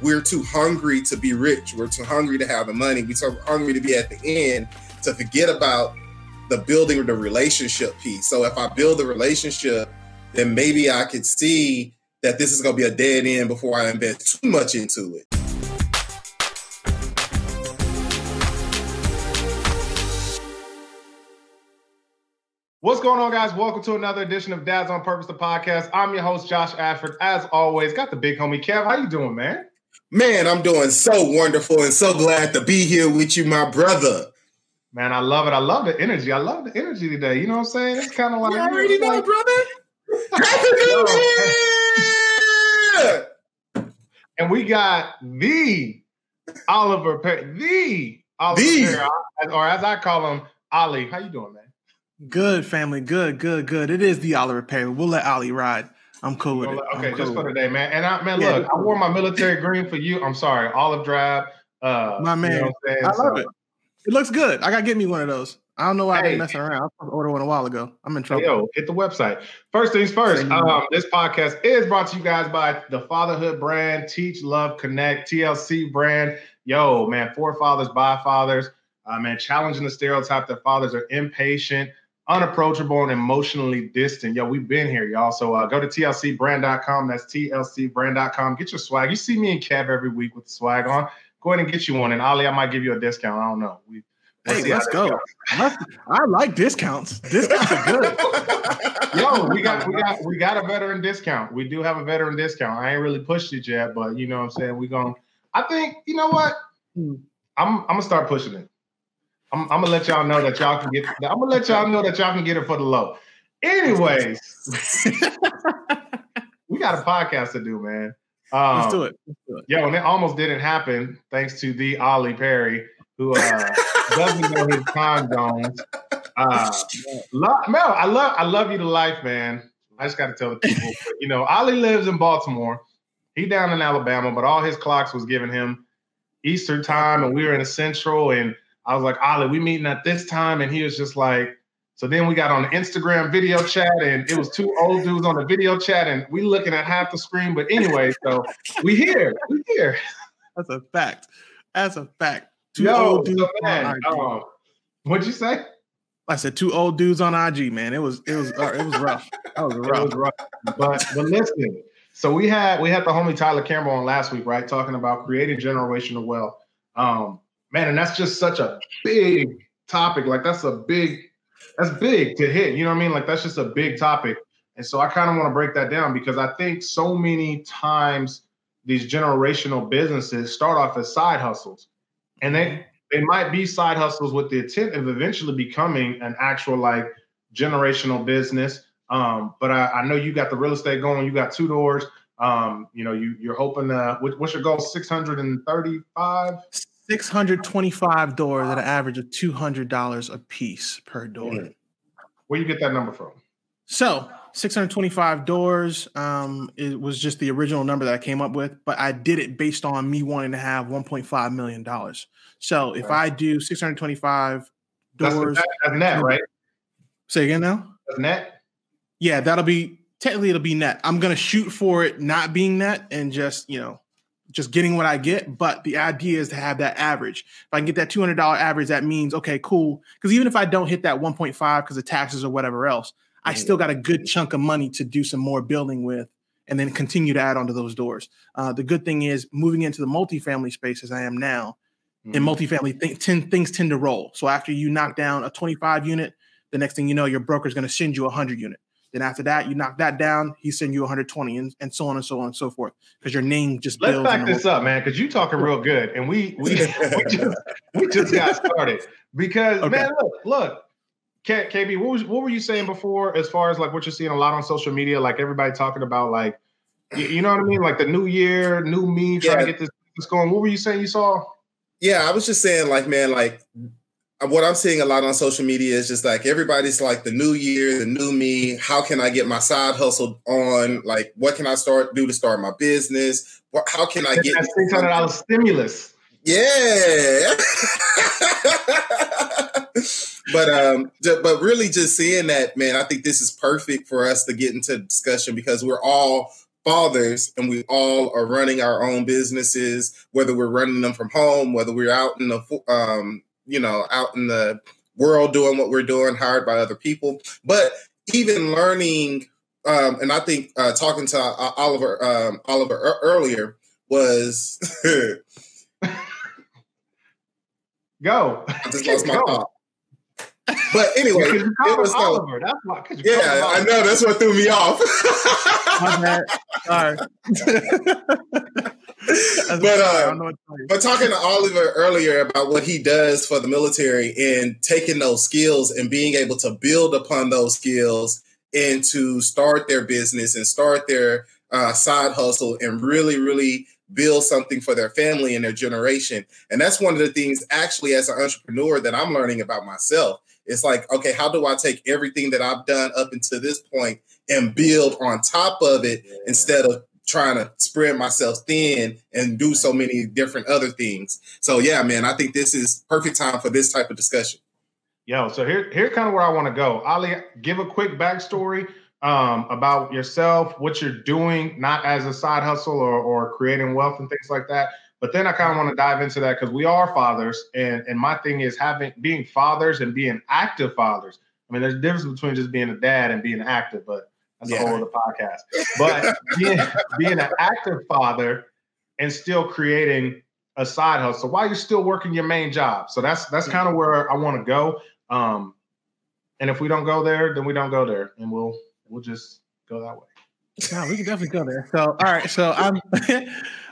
we're too hungry to be rich. We're too hungry to have the money. We're too hungry to be at the end to forget about the building of the relationship piece. So if I build the relationship, then maybe I could see that this is going to be a dead end before I invest too much into it. What's going on, guys? Welcome to another edition of Dads on Purpose, the podcast. I'm your host, Josh Ashford. As always, got the big homie Kev. How you doing, man? Man, I'm doing so wonderful and so glad to be here with you, my brother. Man, I love it. I love the energy. I love the energy today. You know what I'm saying? It's kind of like you already know, like, brother. Happy New Year! And we got the Oliver Perry, the Oliver the. Perry, or as I call him, Ali. How you doing, man? Good family, good, good, good. It is the Oliver Perry. We'll let Ali ride. I'm cool with it. Okay, cool just for today, man. And I, man, look, yeah. I wore my military green for you. I'm sorry, olive drab. Uh, my man, you know i love so, it. It looks good. I gotta get me one of those. I don't know why hey. I've been messing around. I was supposed to order one a while ago. I'm in trouble. Hey, yo, hit the website. First things first. Um, this podcast is brought to you guys by the Fatherhood brand, Teach Love Connect, TLC brand. Yo, man, for fathers by fathers. Uh, man, challenging the stereotype that fathers are impatient unapproachable and emotionally distant. Yo, we've been here, y'all. So uh, go to tlcbrand.com. That's tlcbrand.com. Get your swag. You see me and Kev every week with the swag on. Go ahead and get you one. And Ali, I might give you a discount. I don't know. We, hey, let's go. I like discounts. Discounts are good. Yo, we got we got we got a veteran discount. We do have a veteran discount. I ain't really pushed it yet, but you know what I'm saying. We going I think you know what. Hmm. I'm I'm gonna start pushing it. I'm, I'm, gonna let y'all know that y'all can get. I'm gonna let y'all know that y'all can get it for the low. Anyways, we got a podcast to do, man. Um, Let's do it. Let's do it. Yo, and it almost didn't happen thanks to the Ollie Perry, who uh, doesn't know his time zones. Uh, Mel, I love I love you to life, man. I just got to tell the people, you know, Ollie lives in Baltimore. He down in Alabama, but all his clocks was giving him Eastern time, and we were in the Central, and I was like, Ollie, we meeting at this time. And he was just like, so then we got on the Instagram video chat, and it was two old dudes on the video chat, and we looking at half the screen. But anyway, so we here, we here. That's a fact. That's a fact. Two Yo, old dudes so man, um, what'd you say? I said two old dudes on IG, man. It was it was uh, it was rough. That was rough. was rough. But but listen, so we had we had the homie Tyler Campbell on last week, right? Talking about creating generational wealth. Um, man, and that's just such a big topic. Like that's a big, that's big to hit. You know what I mean? Like that's just a big topic. And so I kind of want to break that down because I think so many times these generational businesses start off as side hustles. And they they might be side hustles with the intent of eventually becoming an actual like generational business. Um, but I, I know you got the real estate going, you got two doors. Um, you know, you you're hoping uh what's your goal? 635? 625 doors at an average of $200 a piece per door. Mm-hmm. Where you get that number from? So 625 doors um, it was just the original number that I came up with, but I did it based on me wanting to have 1.5 million dollars. So if I do 625 doors, that's, that's net, right? Say again now. That's net. Yeah, that'll be technically it'll be net. I'm gonna shoot for it not being net and just you know just getting what I get. But the idea is to have that average. If I can get that $200 average, that means, okay, cool. Because even if I don't hit that 1.5 because of taxes or whatever else, I still got a good chunk of money to do some more building with and then continue to add onto those doors. Uh, the good thing is moving into the multifamily space as I am now, mm-hmm. in multifamily, th- ten, things tend to roll. So after you knock down a 25 unit, the next thing you know, your broker is going to send you a 100 unit. Then after that, you knock that down, he send you 120 and, and so on and so on and so forth. Because your name just let's back this up, man. Because you talking real good, and we we we just we just got started. Because okay. man, look, look, KB, what was what were you saying before? As far as like what you're seeing a lot on social media, like everybody talking about like, you, you know what I mean, like the new year, new me, trying yeah. to get this, this going. What were you saying you saw? Yeah, I was just saying, like, man, like what I'm seeing a lot on social media is just like everybody's like the new year, the new me. How can I get my side hustle on? Like, what can I start do to start my business? How can I get six hundred dollars stimulus? Yeah. but um, but really just seeing that, man, I think this is perfect for us to get into discussion because we're all fathers and we all are running our own businesses, whether we're running them from home, whether we're out in the, um, you know, out in the world doing what we're doing, hired by other people. But even learning, um, and I think uh, talking to uh, Oliver, um, Oliver earlier was. Go. I just lost my thought. But anyway, it was Oliver. That's why. Yeah, I know. That's what threw me off. my bad. Sorry. but uh, but talking to Oliver earlier about what he does for the military and taking those skills and being able to build upon those skills and to start their business and start their uh, side hustle and really, really build something for their family and their generation. And that's one of the things, actually, as an entrepreneur, that I'm learning about myself. It's like, okay, how do I take everything that I've done up until this point and build on top of it yeah. instead of trying to spread myself thin and do so many different other things. So yeah, man, I think this is perfect time for this type of discussion. Yo, so here, here kind of where I want to go. Ali, give a quick backstory um, about yourself, what you're doing, not as a side hustle or, or creating wealth and things like that. But then I kind of want to dive into that because we are fathers, and and my thing is having being fathers and being active fathers. I mean, there's a difference between just being a dad and being active, but that's yeah. a whole other podcast. But being, being an active father and still creating a side hustle while you're still working your main job. So that's that's kind of where I want to go. Um, and if we don't go there, then we don't go there, and we'll we'll just go that way. Yeah, we can definitely go there. So, all right. So I'm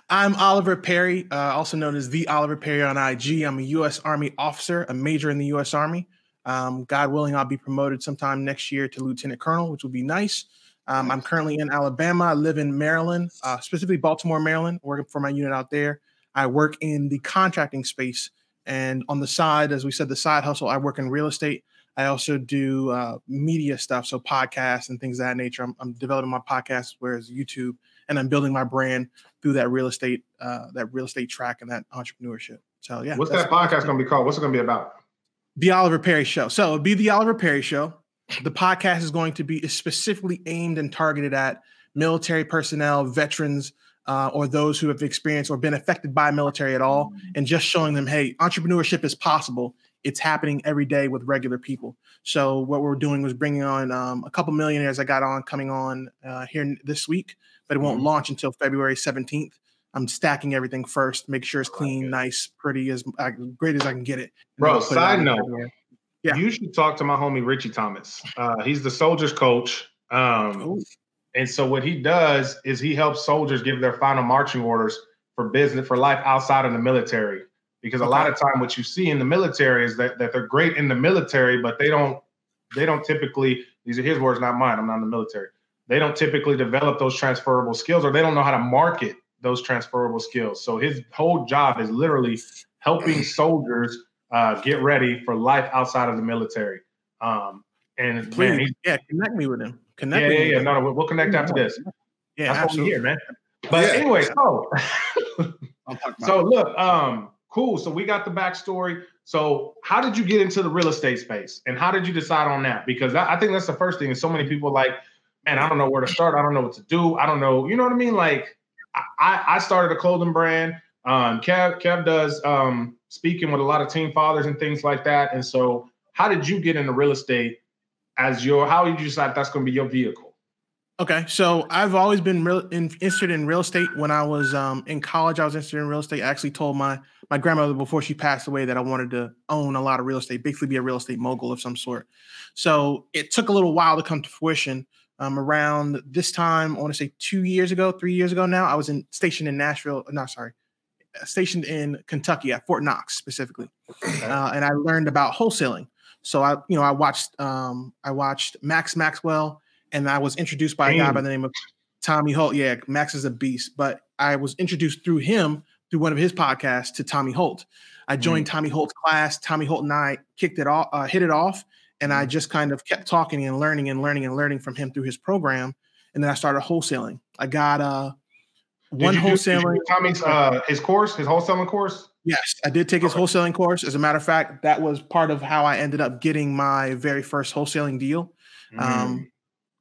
I'm Oliver Perry, uh, also known as the Oliver Perry on IG. I'm a U.S. Army officer, a major in the U.S. Army. Um, God willing, I'll be promoted sometime next year to lieutenant colonel, which will be nice. Um, I'm currently in Alabama. I live in Maryland, uh, specifically Baltimore, Maryland, working for my unit out there. I work in the contracting space. And on the side, as we said, the side hustle, I work in real estate. I also do uh, media stuff, so podcasts and things of that nature. I'm, I'm, developing my podcast, whereas YouTube, and I'm building my brand through that real estate, uh, that real estate track and that entrepreneurship. So yeah, what's that podcast going to be called? What's it going to be about? The Oliver Perry Show. So it'll be the Oliver Perry Show. The podcast is going to be specifically aimed and targeted at military personnel, veterans, uh, or those who have experienced or been affected by military at all, and just showing them, hey, entrepreneurship is possible it's happening every day with regular people. So what we're doing was bringing on um, a couple millionaires I got on coming on uh, here this week, but it won't mm-hmm. launch until February 17th. I'm stacking everything first, make sure it's clean, nice, pretty, as uh, great as I can get it. Bro, side note, yeah. you should talk to my homie Richie Thomas. Uh, he's the soldiers coach. Um, and so what he does is he helps soldiers give their final marching orders for business for life outside of the military because a lot of time what you see in the military is that, that they're great in the military but they don't they don't typically these are his words not mine i'm not in the military they don't typically develop those transferable skills or they don't know how to market those transferable skills so his whole job is literally helping soldiers uh, get ready for life outside of the military um, and Please, man, yeah connect me with him connect yeah yeah, yeah. no, no we'll connect after this yeah that's absolutely. here man but yeah. anyway so so look um Cool. So we got the backstory. So how did you get into the real estate space, and how did you decide on that? Because I, I think that's the first thing. And so many people like, man, I don't know where to start. I don't know what to do. I don't know. You know what I mean? Like, I, I started a clothing brand. Um, Kev, Kev does um, speaking with a lot of teen fathers and things like that. And so, how did you get into real estate as your? How did you decide that's going to be your vehicle? Okay, so I've always been real in, interested in real estate. When I was um, in college, I was interested in real estate. I actually told my my grandmother before she passed away that I wanted to own a lot of real estate, basically be a real estate mogul of some sort. So it took a little while to come to fruition. Um, around this time, I want to say two years ago, three years ago now, I was in stationed in Nashville. No, sorry, stationed in Kentucky at Fort Knox specifically, uh, and I learned about wholesaling. So I, you know, I watched um, I watched Max Maxwell and I was introduced by a guy by the name of Tommy Holt. Yeah, Max is a beast, but I was introduced through him through one of his podcasts to Tommy Holt. I joined mm. Tommy Holt's class. Tommy Holt and I kicked it off, uh, hit it off, and I mm. just kind of kept talking and learning and learning and learning from him through his program. And then I started wholesaling. I got uh, one wholesaling. Tommy's uh, his course, his wholesaling course. Yes, I did take his okay. wholesaling course. As a matter of fact, that was part of how I ended up getting my very first wholesaling deal. Mm. Um,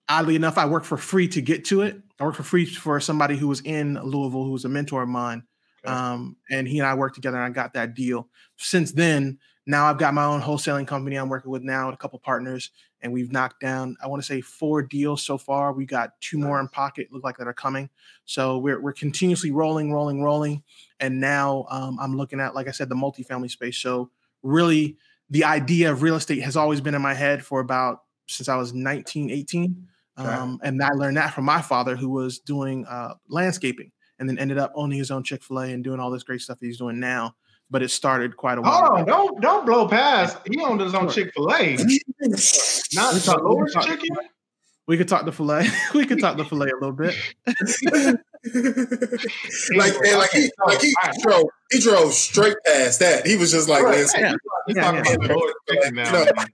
oddly enough, I worked for free to get to it. I worked for free for somebody who was in Louisville, who was a mentor of mine. Um, and he and I worked together and I got that deal. Since then, now I've got my own wholesaling company I'm working with now with a couple partners, and we've knocked down, I want to say four deals so far. We got two more in pocket, look like that are coming. So we're, we're continuously rolling, rolling, rolling. And now um, I'm looking at, like I said, the multifamily space. So really the idea of real estate has always been in my head for about since I was 19, 18. Okay. Um, and I learned that from my father, who was doing uh, landscaping and then ended up owning his own Chick fil A and doing all this great stuff he's doing now. But it started quite a while. Oh, don't don't blow past. He owned his own Chick fil A. Not the Lord's chicken. We could talk the fillet. we could talk the fillet a little bit. like, man, like he, like he drove, he drove straight past that. He was just like, right. listen, yeah. Yeah, yeah. about.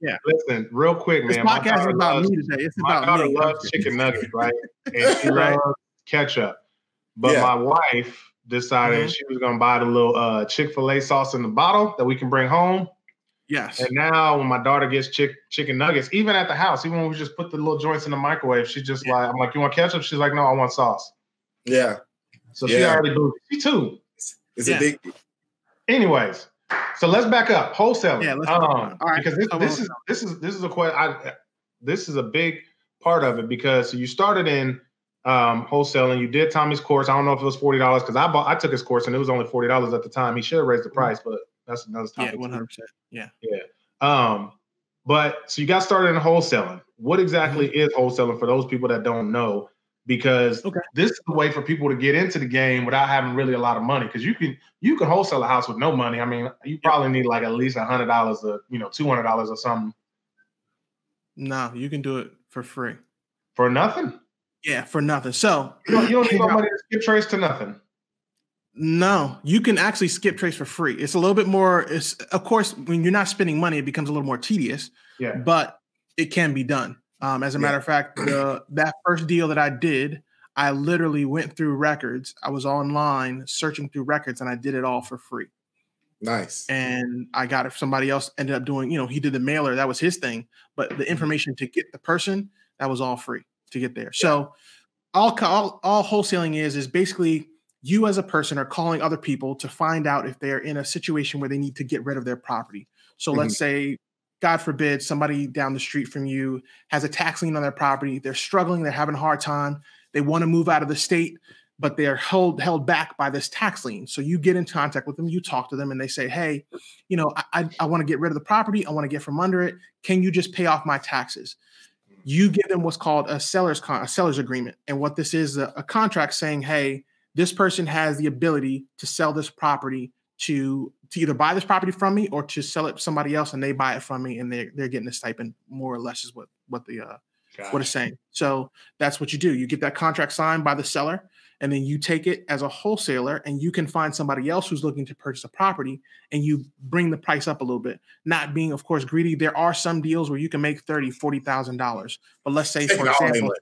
Yeah. Listen, real quick, man. This podcast is about loves, me today. It's about my daughter me. loves chicken nuggets, right? And she right. loves ketchup. But yeah. my wife decided mm-hmm. she was gonna buy the little uh, Chick-fil-A sauce in the bottle that we can bring home. Yes. And now when my daughter gets chick, chicken nuggets, even at the house, even when we just put the little joints in the microwave, she's just yeah. like, I'm like, you want ketchup? She's like, no, I want sauce. Yeah. So yeah. she already moved. She too. It's, a big. Anyways, so let's back up wholesaling. Yeah, let's um, all right. because this, this is this is this is a question. I this is a big part of it because you started in um, wholesaling. You did Tommy's course. I don't know if it was forty dollars because I bought I took his course and it was only forty dollars at the time. He should have raised the mm-hmm. price, but that's another topic. Yeah, one hundred percent. Yeah, yeah. Um, but so you got started in wholesaling. What exactly mm-hmm. is wholesaling for those people that don't know? Because okay. this is a way for people to get into the game without having really a lot of money. Because you can you can wholesale a house with no money. I mean, you probably need like at least a hundred dollars or you know two hundred dollars or something. No, you can do it for free. For nothing. Yeah, for nothing. So you don't, you don't need no money to skip trace to nothing. No, you can actually skip trace for free. It's a little bit more. It's of course when you're not spending money, it becomes a little more tedious. Yeah, but it can be done. Um, as a yeah. matter of fact, the, that first deal that I did, I literally went through records. I was online searching through records, and I did it all for free. Nice. And I got it. Somebody else ended up doing. You know, he did the mailer. That was his thing. But the mm-hmm. information to get the person that was all free to get there. Yeah. So all, all all wholesaling is is basically you as a person are calling other people to find out if they're in a situation where they need to get rid of their property. So mm-hmm. let's say, God forbid, somebody down the street from you has a tax lien on their property. They're struggling, they're having a hard time. They want to move out of the state, but they're held held back by this tax lien. So you get in contact with them, you talk to them, and they say, Hey, you know, I, I, I want to get rid of the property, I want to get from under it. Can you just pay off my taxes? You give them what's called a seller's con- a seller's agreement. And what this is a, a contract saying, hey, this person has the ability to sell this property to to either buy this property from me or to sell it to somebody else and they buy it from me and they're, they're getting a stipend more or less is what what the uh what it's saying. So that's what you do. You get that contract signed by the seller and then you take it as a wholesaler and you can find somebody else who's looking to purchase a property and you bring the price up a little bit not being of course greedy there are some deals where you can make 30 40 thousand dollars but let's say for example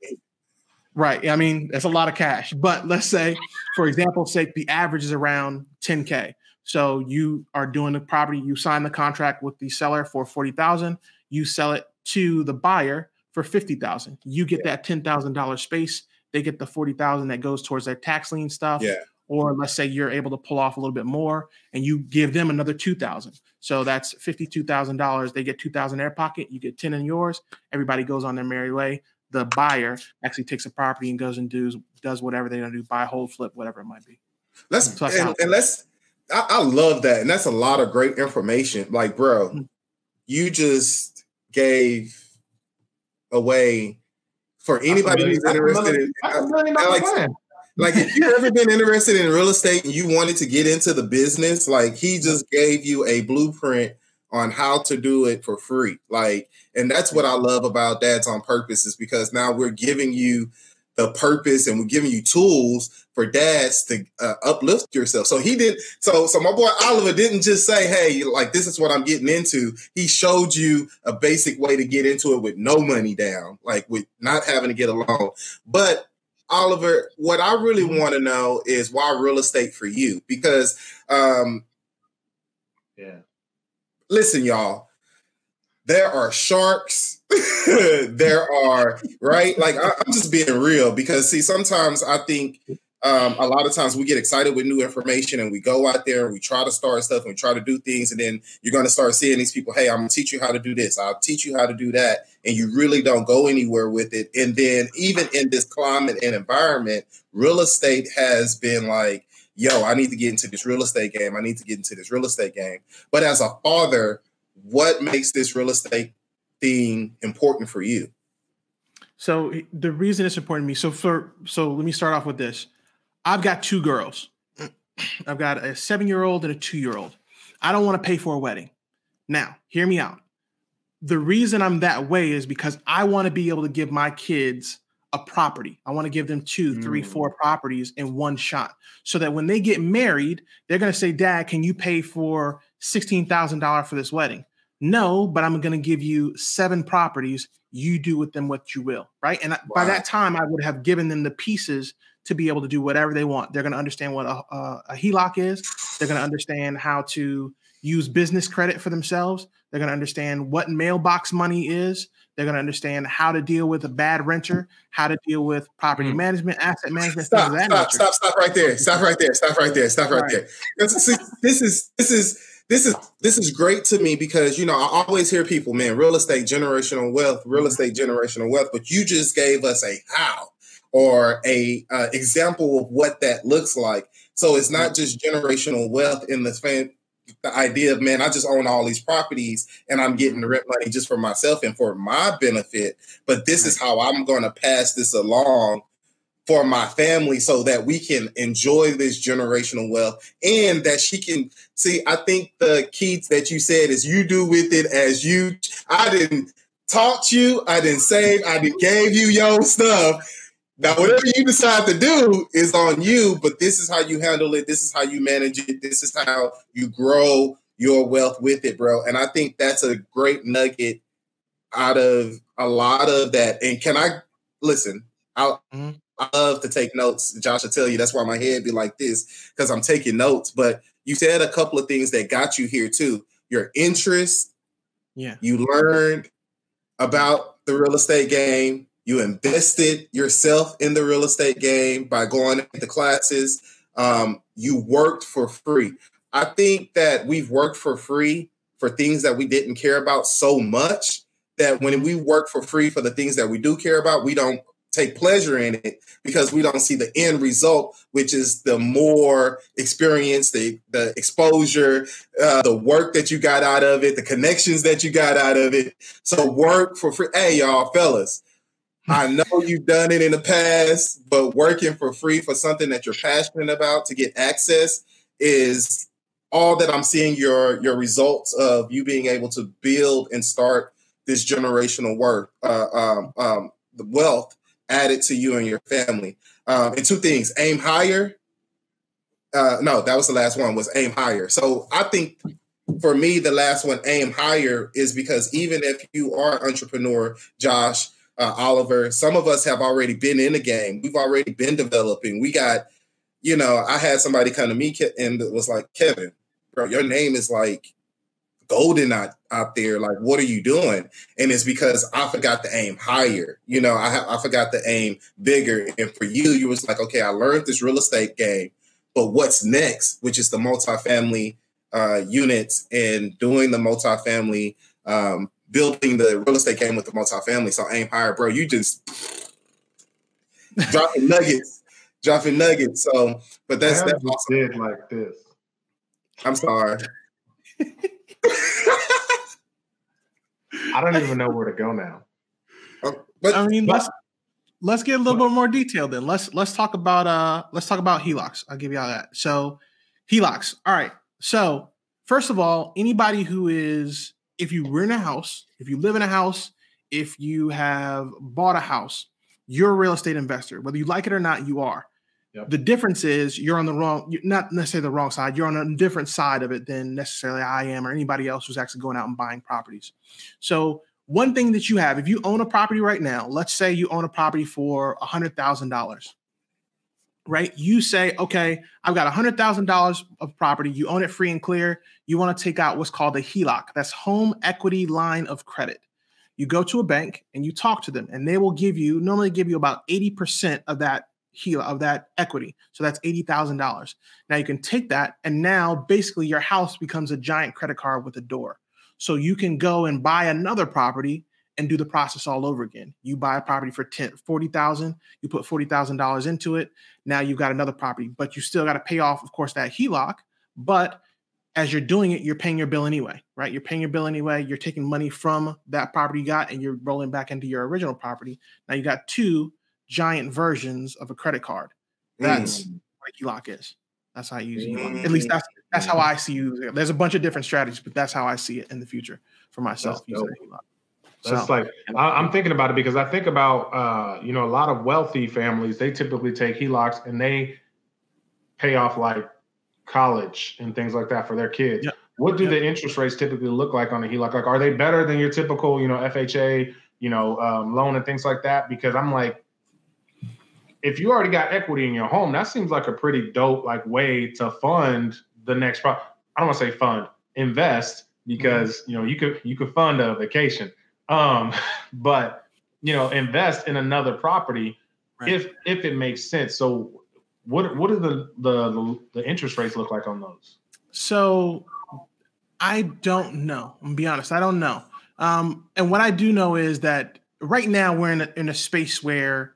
Right. I mean, that's a lot of cash. But let's say, for example's sake, the average is around 10K. So you are doing the property, you sign the contract with the seller for 40,000, you sell it to the buyer for 50,000. You get that $10,000 space, they get the 40,000 that goes towards their tax lien stuff. Yeah. Or let's say you're able to pull off a little bit more and you give them another 2,000. So that's $52,000. They get 2,000 in their pocket, you get 10 in yours. Everybody goes on their merry way the buyer actually takes a property and goes and does does whatever they're gonna do, buy, hold, flip, whatever it might be. Let's so and, and, let's. I, I, love that, and that's a lot of great information. Like, bro, mm-hmm. you just gave away for anybody who's interested in. Uh, like, like if you've ever been interested in real estate and you wanted to get into the business, like he just gave you a blueprint on how to do it for free. Like, and that's what I love about Dads on Purpose is because now we're giving you the purpose and we're giving you tools for dads to uh, uplift yourself. So he did. So so my boy Oliver didn't just say, "Hey, like this is what I'm getting into." He showed you a basic way to get into it with no money down, like with not having to get a loan. But Oliver, what I really mm-hmm. want to know is why real estate for you? Because um, yeah, listen, y'all. there are sharks. there are right. Like I, I'm just being real because see, sometimes I think um, a lot of times we get excited with new information and we go out there and we try to start stuff and we try to do things and then you're going to start seeing these people hey i'm going to teach you how to do this. I'll teach you how to do that. And you really don't go anywhere with it. And then even in this climate and environment real estate has been like yo i need to get into this real estate game. I need to get into this real estate game. But as a father what makes this real estate thing important for you? So the reason it's important to me so for so let me start off with this I've got two girls. I've got a seven year old and a two year old. I don't want to pay for a wedding. Now, hear me out. The reason I'm that way is because I want to be able to give my kids a property. I want to give them two, three, mm. four properties in one shot so that when they get married, they're going to say, Dad, can you pay for $16,000 for this wedding? No, but I'm going to give you seven properties. You do with them what you will. Right. And wow. by that time, I would have given them the pieces to be able to do whatever they want. They're going to understand what a, a, a HELOC is. They're going to understand how to use business credit for themselves. They're going to understand what mailbox money is. They're going to understand how to deal with a bad renter, how to deal with property mm. management, asset management. Stop, stop, stop, stop right there. Stop right there. Stop right there. Stop right, right. there. This is this is this is this is this is great to me because you know I always hear people, man, real estate generational wealth, real mm-hmm. estate generational wealth, but you just gave us a how or a uh, example of what that looks like. So it's not just generational wealth in the fan, the idea of man, I just own all these properties and I'm getting the rent money just for myself and for my benefit. But this is how I'm going to pass this along for my family so that we can enjoy this generational wealth and that she can see. I think the key that you said is you do with it as you. I didn't taught you, I didn't save, I didn't gave you your stuff now, whatever you decide to do is on you, but this is how you handle it. This is how you manage it. This is how you grow your wealth with it, bro. And I think that's a great nugget out of a lot of that. And can I listen? I mm-hmm. I love to take notes. Josh will tell you that's why my head be like this because I'm taking notes. But you said a couple of things that got you here too. Your interest. Yeah. You learned about the real estate game you invested yourself in the real estate game by going into classes. Um, you worked for free. I think that we've worked for free for things that we didn't care about so much that when we work for free for the things that we do care about, we don't take pleasure in it because we don't see the end result, which is the more experience, the the exposure, uh, the work that you got out of it, the connections that you got out of it. So work for free. Hey, y'all, fellas, I know you've done it in the past, but working for free for something that you're passionate about to get access is all that I'm seeing your your results of you being able to build and start this generational work, uh, um, um, the wealth added to you and your family. Um, and two things: aim higher. Uh, no, that was the last one. Was aim higher. So I think for me, the last one, aim higher, is because even if you are an entrepreneur, Josh, uh, Oliver. Some of us have already been in the game. We've already been developing. We got, you know, I had somebody come to me and was like, Kevin, bro, your name is like golden out, out there. Like, what are you doing? And it's because I forgot to aim higher. You know, I, I forgot to aim bigger. And for you, you was like, okay, I learned this real estate game, but what's next? Which is the multifamily uh, units and doing the multifamily um, building the real estate game with the multifamily. So aim higher, bro. You just dropping nuggets, dropping nuggets. So, but that's that's awesome. Did like this. I'm sorry. I don't even know where to go now. Uh, but I mean, let's let's get a little bit more detail then. Let's let's talk about uh let's talk about HELOCs. I'll give you all that. So HELOCs. All right. So first of all, anybody who is if you rent a house, if you live in a house, if you have bought a house, you're a real estate investor. Whether you like it or not, you are. Yep. The difference is you're on the wrong, not necessarily the wrong side. You're on a different side of it than necessarily I am or anybody else who's actually going out and buying properties. So one thing that you have, if you own a property right now, let's say you own a property for a hundred thousand dollars. Right? You say, okay, I've got $100,000 of property. You own it free and clear. You want to take out what's called a HELOC. That's home equity line of credit. You go to a bank and you talk to them, and they will give you normally give you about 80% of that HELOC of that equity. So that's $80,000. Now you can take that, and now basically your house becomes a giant credit card with a door. So you can go and buy another property and do the process all over again. You buy a property for 10, 40,000, you put $40,000 into it. Now you've got another property, but you still got to pay off, of course, that HELOC. But as you're doing it, you're paying your bill anyway, right? You're paying your bill anyway. You're taking money from that property you got and you're rolling back into your original property. Now you got two giant versions of a credit card. That's mm. what HELOC is. That's how you use mm. At least that's that's how mm. I see you. There's a bunch of different strategies, but that's how I see it in the future for myself. That's so, like I, am thinking about it because I think about uh, you know a lot of wealthy families. They typically take HELOCs and they pay off like college and things like that for their kids. Yep. What do yep. the interest rates typically look like on a HELOC? Like, are they better than your typical you know FHA you know um, loan and things like that? Because I'm like, if you already got equity in your home, that seems like a pretty dope like way to fund the next. Pro- I don't want to say fund, invest because mm-hmm. you know you could you could fund a vacation um, but you know, invest in another property right. if if it makes sense. So what what do the, the the interest rates look like on those? So I don't know. I'm gonna be honest. I don't know. Um, and what I do know is that right now we're in a, in a space where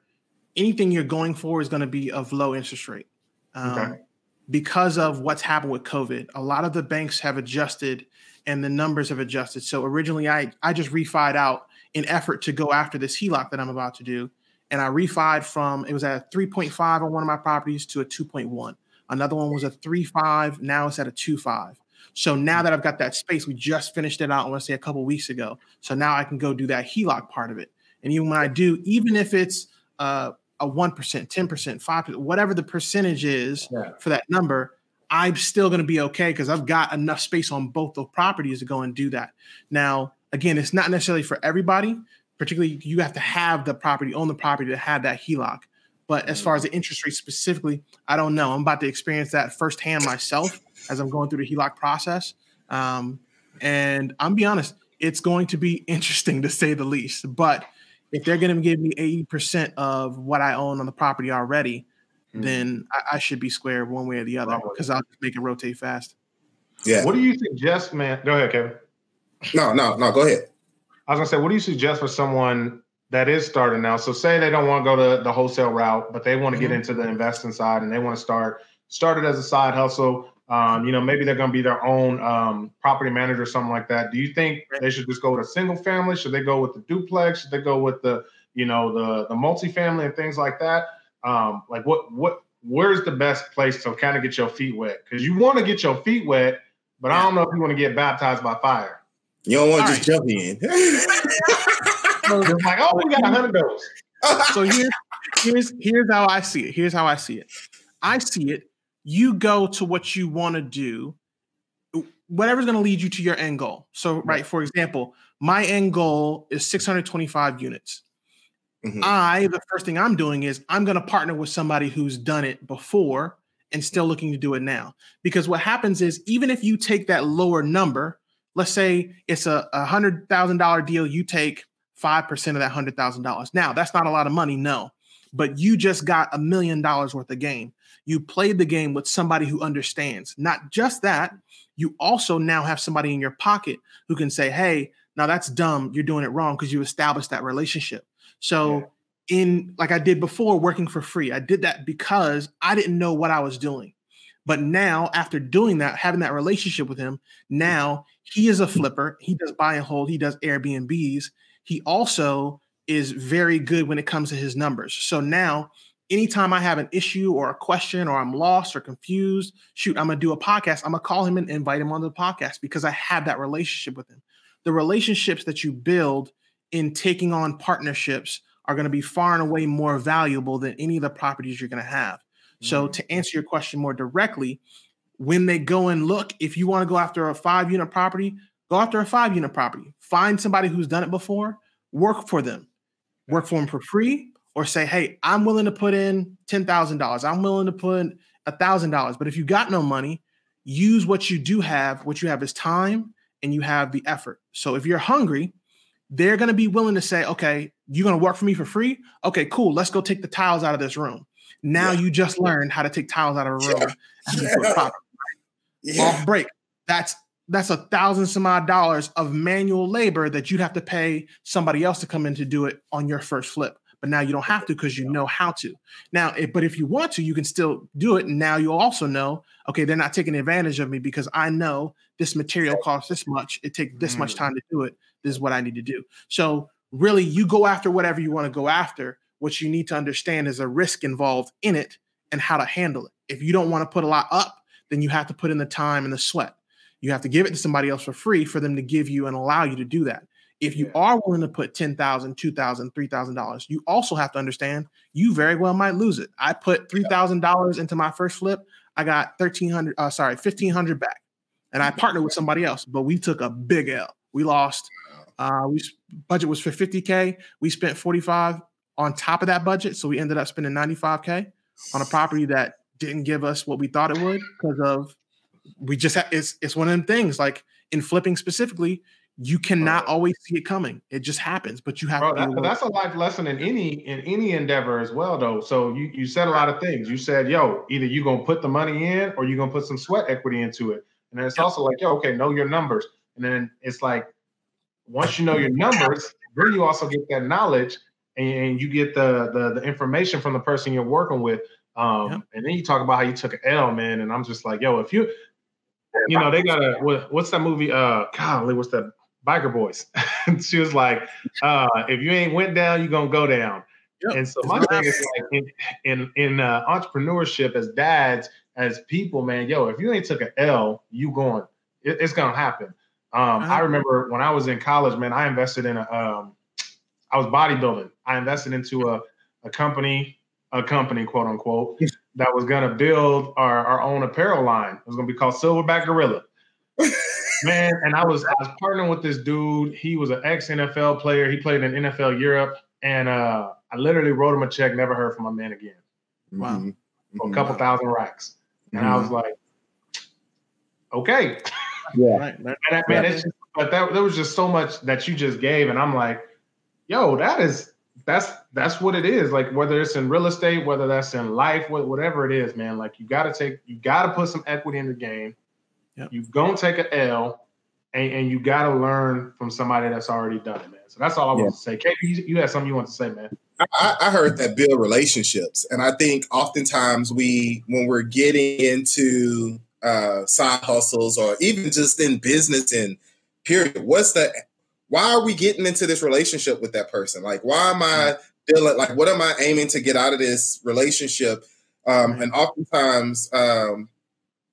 anything you're going for is going to be of low interest rate. Um, okay. Because of what's happened with COVID, a lot of the banks have adjusted and the numbers have adjusted. So originally I I just refied out in effort to go after this HELOC that I'm about to do. And I refied from it was at a 3.5 on one of my properties to a 2.1. Another one was a 3.5. Now it's at a 2.5. So now that I've got that space, we just finished it out, I want to say a couple weeks ago. So now I can go do that HELOC part of it. And even when I do, even if it's uh, a 1%, 10%, 5%, whatever the percentage is yeah. for that number, I'm still going to be okay because I've got enough space on both the properties to go and do that. Now, again, it's not necessarily for everybody. Particularly, you have to have the property, own the property to have that HELOC. But as far as the interest rate specifically, I don't know. I'm about to experience that firsthand myself as I'm going through the HELOC process. Um, and I'm be honest, it's going to be interesting to say the least. But if they're going to give me 80% of what I own on the property already, mm. then I, I, should be square one way or the other because I'll just make it rotate fast. Yeah. What do you suggest, man? Go ahead, Kevin. No, no, no. Go ahead. I was gonna say, what do you suggest for someone that is starting now? So, say they don't want to go to the wholesale route, but they want to mm-hmm. get into the investing side and they want to start started as a side hustle. Um, you know, maybe they're going to be their own um, property manager or something like that. Do you think they should just go with a single family? Should they go with the duplex? Should they go with the, you know, the the multifamily and things like that? Um, like what what where's the best place to kind of get your feet wet? Because you want to get your feet wet, but I don't know if you want to get baptized by fire. You don't want to just right. jump in. it's like, oh, we got a hundred those. so here's here's here's how I see it. Here's how I see it. I see it. You go to what you want to do, whatever's going to lead you to your end goal. So, right, for example, my end goal is 625 units. Mm-hmm. I, the first thing I'm doing is I'm going to partner with somebody who's done it before and still looking to do it now. Because what happens is, even if you take that lower number, let's say it's a, a hundred thousand dollar deal, you take five percent of that hundred thousand dollars. Now, that's not a lot of money, no, but you just got a million dollars worth of game. You played the game with somebody who understands. Not just that, you also now have somebody in your pocket who can say, "Hey, now that's dumb. You're doing it wrong," because you established that relationship. So yeah. in like I did before working for free, I did that because I didn't know what I was doing. But now, after doing that, having that relationship with him, now he is a flipper. He does buy and hold. He does Airbnbs. He also is very good when it comes to his numbers. So now, anytime I have an issue or a question or I'm lost or confused, shoot, I'm gonna do a podcast. I'm gonna call him and invite him onto the podcast because I have that relationship with him. The relationships that you build in taking on partnerships are going to be far and away more valuable than any of the properties you're going to have. Mm-hmm. So, to answer your question more directly, when they go and look, if you want to go after a five unit property, go after a five unit property. Find somebody who's done it before, work for them, work for them for free, or say, hey, I'm willing to put in $10,000. I'm willing to put in $1,000. But if you got no money, use what you do have. What you have is time and you have the effort. So if you're hungry, they're going to be willing to say, okay, you're going to work for me for free? Okay, cool. Let's go take the tiles out of this room. Now yeah. you just learned how to take tiles out of a room yeah. yeah. off break. That's that's a thousand some odd dollars of manual labor that you'd have to pay somebody else to come in to do it on your first flip. But now you don't have to because you know how to. Now, if, but if you want to, you can still do it. And now you also know, okay, they're not taking advantage of me because I know this material costs this much. It takes this much mm. time to do it. This is what I need to do. So really, you go after whatever you want to go after. What you need to understand is a risk involved in it and how to handle it. If you don't want to put a lot up, then you have to put in the time and the sweat. You have to give it to somebody else for free for them to give you and allow you to do that. If you are willing to put $10,000, $2,000, $3,000, you also have to understand you very well might lose it. I put $3,000 into my first flip. I got 1300 uh, sorry, 1500 back. And I partnered with somebody else, but we took a big L. We lost uh we budget was for 50k. We spent 45 on top of that budget, so we ended up spending 95k on a property that didn't give us what we thought it would because of we just have it's it's one of them things like in flipping specifically you cannot Bro. always see it coming it just happens but you have Bro, that, that's a life lesson in any in any endeavor as well though so you you said a lot of things you said yo either you're gonna put the money in or you're gonna put some sweat equity into it and then it's yep. also like yo okay know your numbers and then it's like once you know your numbers then you also get that knowledge and you get the, the the information from the person you're working with um, yep. and then you talk about how you took an L, man. And I'm just like, yo, if you you know, they got a what, what's that movie? Uh, golly, what's that? Biker Boyz. she was like, uh, if you ain't went down, you're gonna go down. Yep. And so my thing is like in in, in uh, entrepreneurship as dads, as people, man, yo, if you ain't took an L, you going, it, it's gonna happen. Um, uh-huh. I remember when I was in college, man, I invested in a, um, I was bodybuilding. I invested into a, a company, a company, quote unquote, that was going to build our, our own apparel line. It was going to be called Silverback Gorilla. Man, and I was I was partnering with this dude. He was an ex NFL player. He played in NFL Europe, and uh, I literally wrote him a check. Never heard from my man again. Wow, mm-hmm. for a couple wow. thousand racks, and mm-hmm. I was mm-hmm. like, okay, yeah. right, man, man just, but that there was just so much that you just gave, and I'm like, yo, that is that's that's what it is. Like whether it's in real estate, whether that's in life, whatever it is, man. Like you got to take, you got to put some equity in the game. Yep. You gonna take an L, and, and you got to learn from somebody that's already done it, man. So that's all I want to say. Kate, you, you had something you want to say, man. I, I heard that build relationships, and I think oftentimes we, when we're getting into uh, side hustles or even just in business and period, what's the why are we getting into this relationship with that person? Like, why am I feeling like what am I aiming to get out of this relationship? Um, and oftentimes um,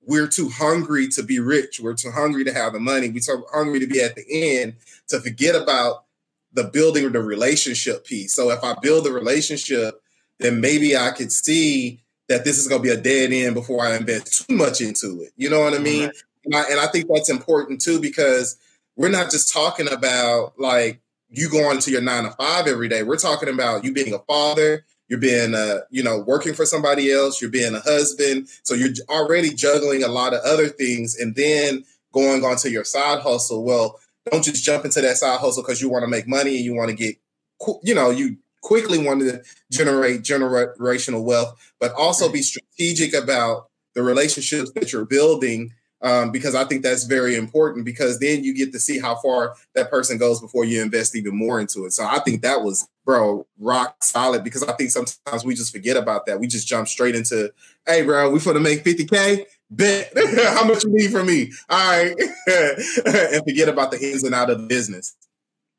we're too hungry to be rich. We're too hungry to have the money. We're too hungry to be at the end to forget about the building the relationship piece. So if I build the relationship, then maybe I could see that this is going to be a dead end before I invest too much into it. You know what I mean? Right. And, I, and I think that's important too because we're not just talking about like you going to your nine to five every day. We're talking about you being a father, you're being a you know, working for somebody else, you're being a husband. So you're already juggling a lot of other things and then going on to your side hustle. Well, don't just jump into that side hustle because you want to make money and you want to get you know, you quickly want to generate generational wealth, but also be strategic about the relationships that you're building um, because I think that's very important because then you get to see how far that person goes before you invest even more into it. So I think that was, bro, rock solid because I think sometimes we just forget about that. We just jump straight into, hey, bro, we are gonna make 50K. Bet how much you need from me. All right. and forget about the ins and out of the business.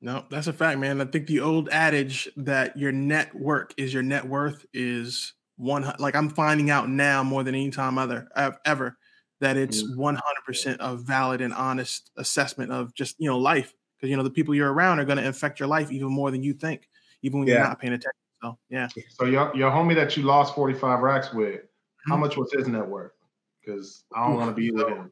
No, that's a fact, man. I think the old adage that your network is your net worth is one. Like I'm finding out now more than any time other ever that it's mm. 100% a valid and honest assessment of just you know life because you know the people you're around are going to affect your life even more than you think even when yeah. you're not paying attention so yeah so your, your homie that you lost 45 racks with how mm-hmm. much was his net worth because i don't want to be with him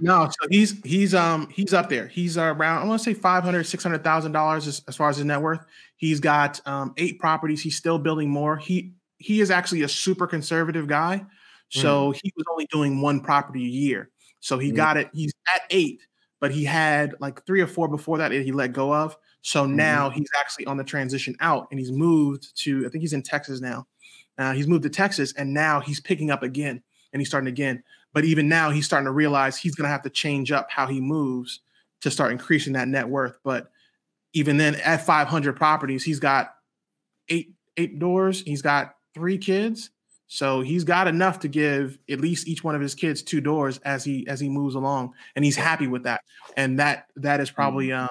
no, so he's he's um he's up there. He's around I want to say 500 600,000 dollars as, as far as his net worth. He's got um eight properties. He's still building more. He he is actually a super conservative guy. So mm. he was only doing one property a year. So he mm. got it. He's at eight, but he had like three or four before that that he let go of. So mm-hmm. now he's actually on the transition out and he's moved to, I think he's in Texas now. Uh, he's moved to Texas and now he's picking up again and he's starting again. But even now he's starting to realize he's going to have to change up how he moves to start increasing that net worth. But even then, at 500 properties, he's got eight eight doors. He's got three kids, so he's got enough to give at least each one of his kids two doors as he as he moves along, and he's happy with that. And that that is probably mm-hmm. um,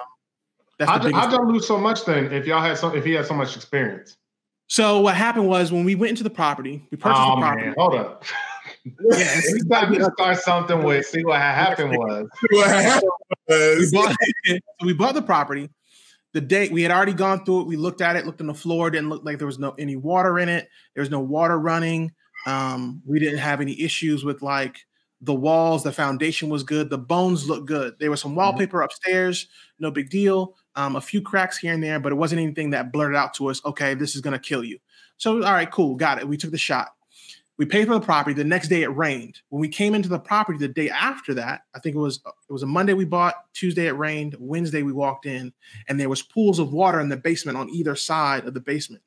that's I, I don't lose so much then if y'all had some if he had so much experience. So what happened was when we went into the property, we purchased oh, the property. Man, hold up. yeah, we got to start something with see what happened was. what happened was. We bought, we bought the property. The day we had already gone through it, we looked at it, looked on the floor, didn't look like there was no any water in it. There was no water running. Um, we didn't have any issues with like the walls, the foundation was good, the bones looked good. There was some mm-hmm. wallpaper upstairs, no big deal um, a few cracks here and there, but it wasn't anything that blurted out to us, okay, this is going to kill you. So, all right, cool, got it. We took the shot. We paid for the property. The next day it rained. When we came into the property the day after that, I think it was it was a Monday we bought, Tuesday it rained, Wednesday we walked in, and there was pools of water in the basement on either side of the basement.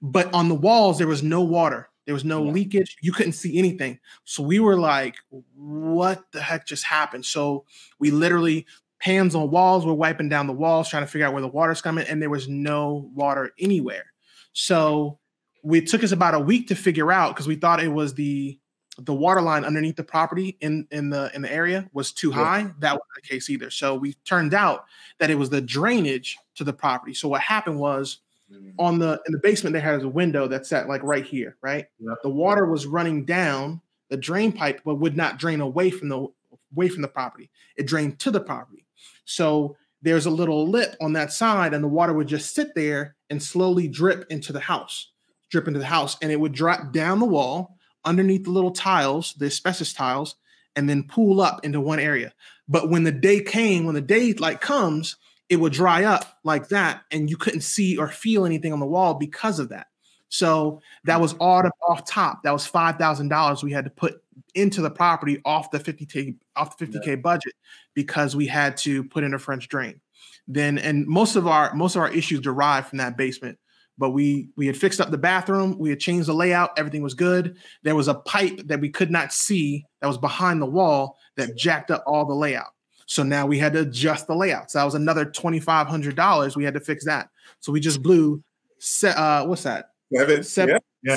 But on the walls there was no water. There was no yeah. leakage. You couldn't see anything. So we were like, what the heck just happened? So we literally hands on walls. We're wiping down the walls, trying to figure out where the water's coming, and there was no water anywhere. So we took us about a week to figure out because we thought it was the the water line underneath the property in in the in the area was too high. Yeah. That wasn't the case either. So we turned out that it was the drainage to the property. So what happened was mm-hmm. on the in the basement they had a window that's at like right here, right? Yeah. The water was running down the drain pipe, but would not drain away from the away from the property. It drained to the property. So there's a little lip on that side, and the water would just sit there and slowly drip into the house, drip into the house, and it would drop down the wall underneath the little tiles, the asbestos tiles, and then pool up into one area. But when the day came, when the day like comes, it would dry up like that, and you couldn't see or feel anything on the wall because of that. So that was all off top. That was five thousand dollars we had to put into the property off the fifty k off the fifty k yeah. budget because we had to put in a French drain. Then and most of our most of our issues derived from that basement. But we we had fixed up the bathroom, we had changed the layout, everything was good. There was a pipe that we could not see that was behind the wall that jacked up all the layout. So now we had to adjust the layout. So that was another twenty five hundred dollars. We had to fix that. So we just blew. Set, uh, what's that? Seven, seven, yeah.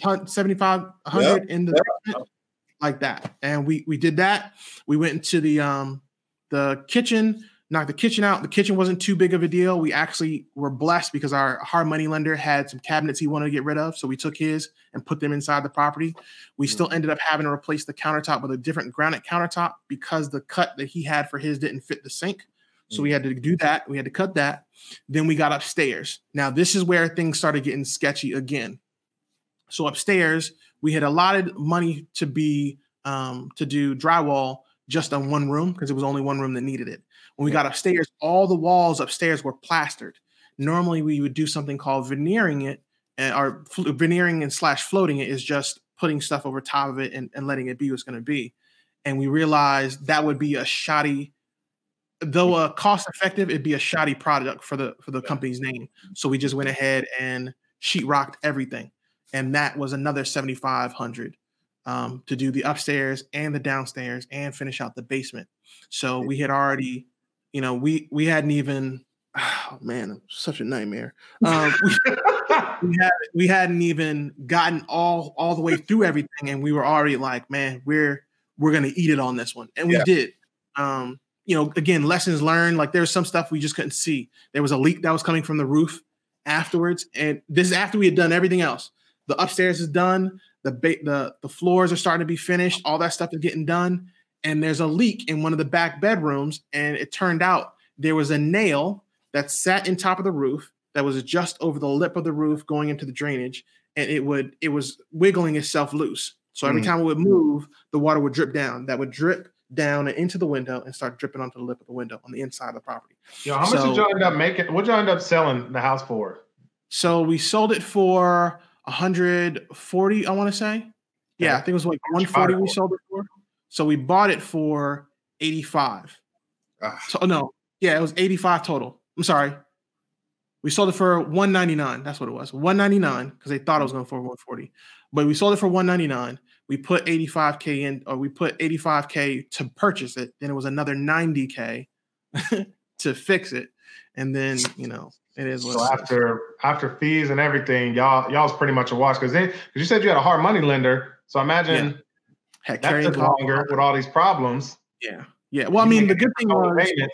7,500 in the yeah. like that. And we we did that. We went into the um the kitchen, knocked the kitchen out. The kitchen wasn't too big of a deal. We actually were blessed because our hard money lender had some cabinets he wanted to get rid of. So we took his and put them inside the property. We mm-hmm. still ended up having to replace the countertop with a different granite countertop because the cut that he had for his didn't fit the sink. So we had to do that. We had to cut that. Then we got upstairs. Now, this is where things started getting sketchy again. So upstairs, we had allotted money to be um, to do drywall just on one room because it was only one room that needed it. When we got upstairs, all the walls upstairs were plastered. Normally, we would do something called veneering it, and or veneering and slash floating it is just putting stuff over top of it and, and letting it be what's going to be. And we realized that would be a shoddy though uh, cost effective, it'd be a shoddy product for the for the company's name. So we just went ahead and sheetrocked everything, and that was another seventy five hundred um, to do the upstairs and the downstairs and finish out the basement. So we had already, you know, we we hadn't even. Oh man, such a nightmare. Um, we, we, had, we hadn't even gotten all all the way through everything, and we were already like, man, we're we're gonna eat it on this one, and we yeah. did. Um, you know, again, lessons learned. Like there's some stuff we just couldn't see. There was a leak that was coming from the roof afterwards, and this is after we had done everything else. The upstairs is done. The ba- the the floors are starting to be finished. All that stuff is getting done, and there's a leak in one of the back bedrooms, and it turned out there was a nail that sat in top of the roof that was just over the lip of the roof going into the drainage, and it would it was wiggling itself loose. So every mm. time it would move, the water would drip down. That would drip down and into the window and start dripping onto the lip of the window on the inside of the property. Yo, how much So- did y'all end up making? What y'all end up selling the house for? So we sold it for 140, I want to say. Yeah, I think it was like How much you bought 140 we sold it for. So we bought it for 85. Ah. So oh, no, yeah, it was 85 total. I'm sorry. We sold it for 199. That's what it was. 199 because they thought it was going for 140. But we sold it for 199. We put 85k in, or we put 85k to purchase it. Then it was another 90k to fix it. And then, you know, it is what So after after fees and everything, y'all y'all's pretty much a wash because then because you said you had a hard money lender. So imagine Had that carrying took longer with all these problems. Yeah. Yeah. Well, I mean, the good thing was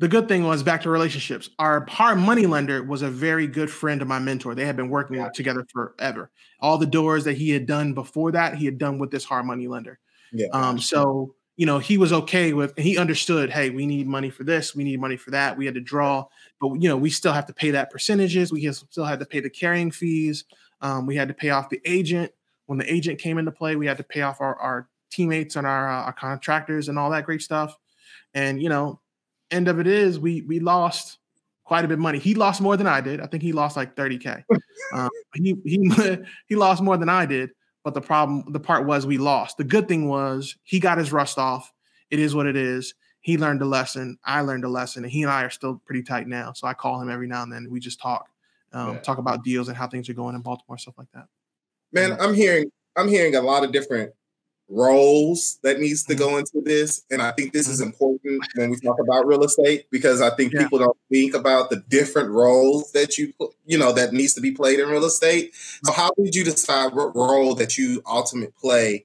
the good thing was back to relationships. Our hard money lender was a very good friend of my mentor. They had been working Yeah. together forever. All the doors that he had done before that, he had done with this hard money lender. Yeah. Um, so you know, he was okay with he understood, hey, we need money for this, we need money for that. We had to draw, but you know, we still have to pay that percentages, we still had to pay the carrying fees. Um, we had to pay off the agent. When the agent came into play, we had to pay off our, our teammates and our, uh, our contractors and all that great stuff. And you know, end of it is we we lost quite a bit of money. He lost more than I did. I think he lost like 30k. um, he he he lost more than I did. But the problem, the part was we lost. The good thing was he got his rust off. It is what it is. He learned a lesson. I learned a lesson, and he and I are still pretty tight now. So I call him every now and then. We just talk, um, Yeah. talk about deals and how things are going in Baltimore, stuff like that. Man, I'm hearing I'm hearing a lot of different roles that needs to Mm-hmm. go into this, and I think this is important when we talk about real estate because I think Yeah. people don't think about the different roles that you you know that needs to be played in real estate. So, how did you decide what role that you ultimately play?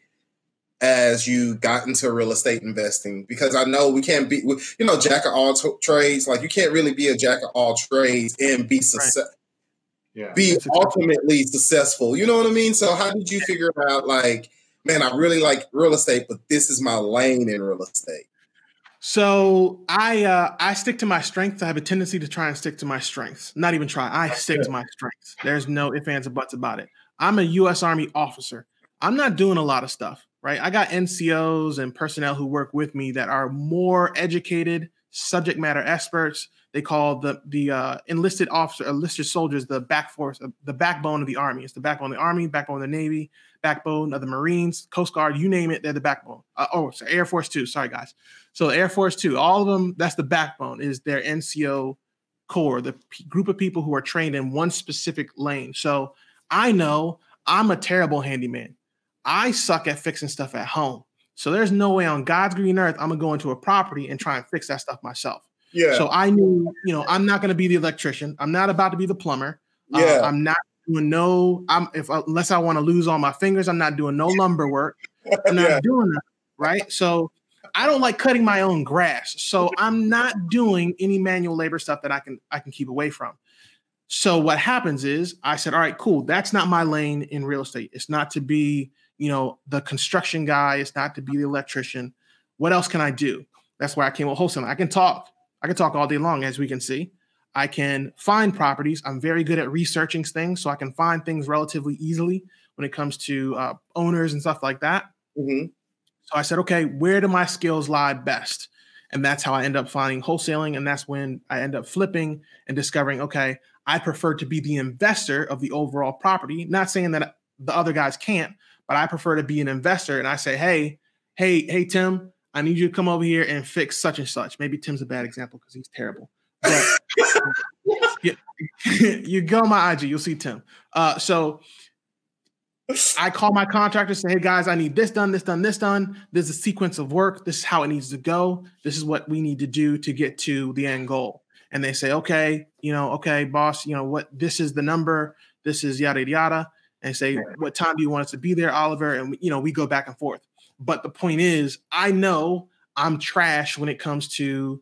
As you got into real estate investing, because I know we can't be, you know, jack of all t- trades. Like you can't really be a jack of all trades and be success, Yeah. be ultimately successful. You know what I mean? So how did you figure out like, man, I really like real estate, but this is my lane in real estate? So I uh, I stick to my strengths. I have a tendency to try and stick to my strengths. Not even try. I stick to my strengths. There's no ifs, ands, or buts about it. I'm a U.S. Army officer. I'm not doing a lot of stuff, right? I got NCOs and personnel who work with me that are more educated, subject matter experts. They call the the uh, enlisted officer, enlisted soldiers, the back force, uh, the backbone of the army. It's the backbone of the army, backbone of the navy, backbone of the Marines, Coast Guard, you name it, they're the backbone. Uh, oh, sorry, Air Force too. Sorry, guys. So Air Force too, all of them, that's the backbone, is their NCO corps, the p- group of people who are trained in one specific lane. So I know I'm a terrible handyman. I suck at fixing stuff at home. So there's no way on God's green earth I'm gonna go into a property and try and fix that stuff myself. Yeah, So I knew, you know, I'm not gonna be the electrician. I'm not about to be the plumber. Uh, yeah, I'm not doing no. I'm if unless I want to lose all my fingers, I'm not doing no lumber work. I'm not yeah, doing that, right? So I don't like cutting my own grass. So I'm not doing any manual labor stuff that I can I can keep away from. So what happens is I said, all right, cool. That's not my lane in real estate. It's not to be, you know, the construction guy. It's not to be the electrician. What else can I do? That's why I came with wholesaling. I can talk. I can talk all day long, as we can see. I can find properties. I'm very good at researching things, so I can find things relatively easily when it comes to uh, owners and stuff like that. Mhm. So I said, okay, where do my skills lie best? And that's how I end up finding wholesaling. And that's when I end up flipping and discovering, okay, I prefer to be the investor of the overall property. Not saying that the other guys can't, but I prefer to be an investor. And I say, hey, hey, hey, Tim, I need you to come over here and fix such and such. Maybe Tim's a bad example because he's terrible. But you, you go on my IG, you'll see Tim. Uh, so I call my contractor, say, hey guys, I need this done, this done, this done. There's a sequence of work. This is how it needs to go. This is what we need to do to get to the end goal. And they say, okay, you know, okay, boss, you know what, this is the number, this is yada yada yada. And say, what time do you want us to be there, Oliver? And you know, we go back and forth. But the point is, I know I'm trash when it comes to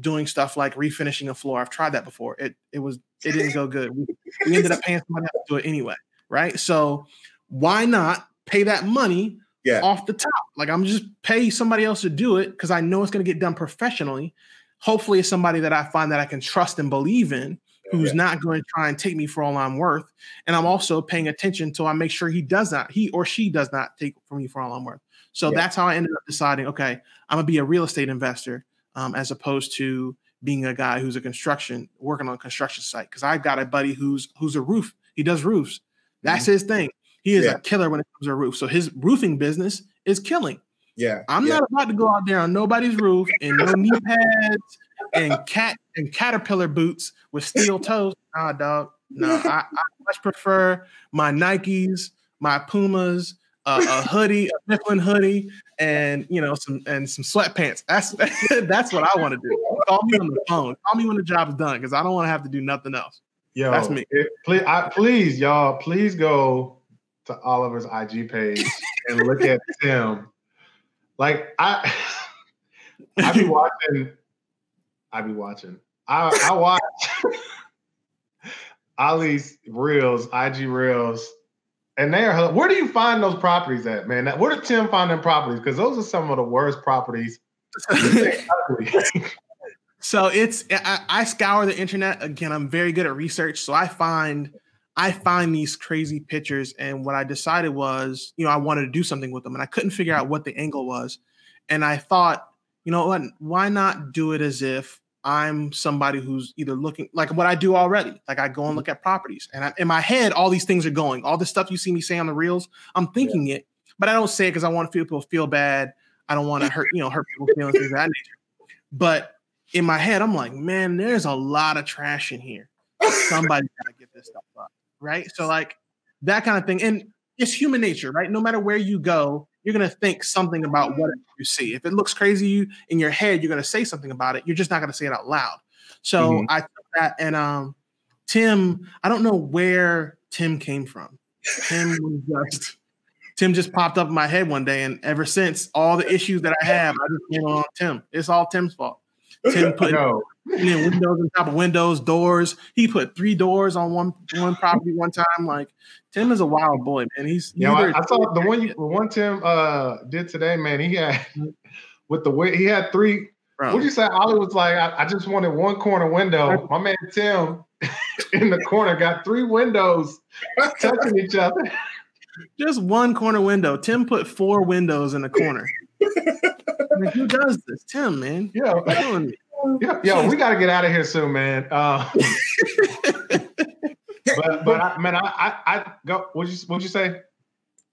doing stuff like refinishing a floor. I've tried that before. It it was it didn't go good. We, we ended up paying somebody else to do it anyway, right? So why not pay that money Yeah. off the top? Like I'm just pay somebody else to do it because I know it's going to get done professionally. Hopefully, it's somebody that I find that I can trust and believe in, oh, who's Yeah. not going to try and take me for all I'm worth. And I'm also paying attention to I make sure he does not, he or she does not take for me for all I'm worth. So Yeah. that's how I ended up deciding, okay, I'm gonna be a real estate investor um, as opposed to being a guy who's a construction working on a construction site. Because I've got a buddy who's who's a roof. He does roofs. That's his thing. He is Mm-hmm. Yeah. a killer when it comes to roofs. So his roofing business is killing. Yeah. I'm yeah. not about to go out there on nobody's roof in no knee pads and cat and caterpillar boots with steel toes. Nah, dog. No, I, I much prefer my Nikes, my Pumas, uh, a hoodie, a Mifflin hoodie, and you know some and some sweatpants. That's that's what I want to do. Call me on the phone. Call me when the job's done because I don't want to have to do nothing else. Yo, That's me. it- please, I, please, y'all, please go to Oliver's IG page and look at Tim. Like I, I be watching. I be watching. I I watch Ollie's reels, IG reels, and they are. Where do you find those properties at, man? Where did Tim find them properties? Because those are some of the worst properties. So it's I, I scour the internet again. I'm very good at research, so I find I find these crazy pictures. And what I decided was, you know, I wanted to do something with them, and I couldn't figure out what the angle was. And I thought, you know what? Why not do it as if I'm somebody who's either looking like what I do already. Like I go and mm-hmm. look at properties, and I, in my head, all these things are going. All the stuff you see me say on the reels, I'm thinking it, but I don't say it because I want people to feel people feel bad. I don't want to hurt, you know, hurt people's feelings, things of that nature. But in my head, I'm like, man, there's a lot of trash in here. Somebody's gotta get this stuff up, right? So like that kind of thing, and it's human nature, right? No matter where you go, you're gonna think something about what you see. If it looks crazy you in your head, you're gonna say something about it. You're just not gonna say it out loud. So Mhm. I took that, and um, Tim, I don't know where Tim came from. Tim was just Tim just popped up in my head one day, and ever since, all the issues that I have, I just blame on Tim. It's all Tim's fault. Tim put Yo, in windows on top of windows, doors. He put three doors on one one property one time. Like Tim is a wild boy, man. He's you know, I, I saw the one you, the one Tim uh did today, man. He had with the way he had three. bro. What'd you say? Ollie was like, I, I just wanted one corner window. My man Tim in the corner got three windows touching each other. just one corner window. Tim put four windows in the corner. I mean, who does this? Tim, man. Yeah, You're killing me. Yo, yo, we got to get out of here soon, man. Uh, but but I, man, I, I I go. What'd you what'd you say?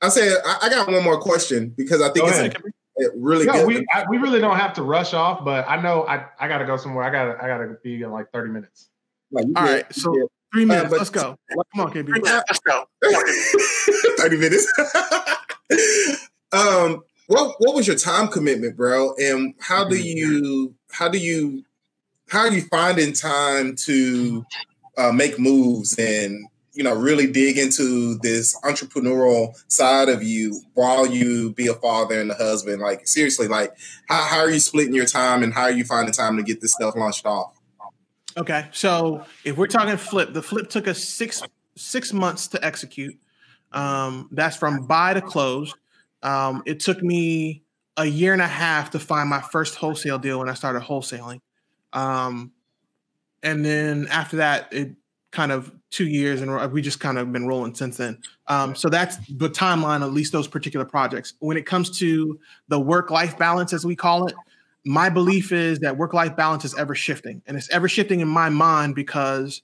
I said I, I got one more question because I think Go it's ahead. a, a really Yeah, good. we I, we really don't have to rush off, but I know I, I got to go somewhere. I got to I got to be in like thirty minutes. like, you All did- right, so did. three minutes. but- Let's go. Come on, KB. Let's go. 30 minutes. um, what what was your time commitment, bro? And how do you how do you how are you finding time to uh, make moves and you know really dig into this entrepreneurial side of you while you be a father and a husband? Like seriously, like how, how are you splitting your time and how are you finding time to get this stuff launched off? Okay, so if we're talking flip, the flip took us six six months to execute. Um, that's from buy to close. Um, it took me a year and a half to find my first wholesale deal when I started wholesaling. Um, and then after that, it kind of two years, and we just kind of been rolling since then. Um, so that's the timeline, at least those particular projects. When it comes to the work life balance, as we call it, my belief is that work life balance is ever shifting, and it's ever shifting in my mind because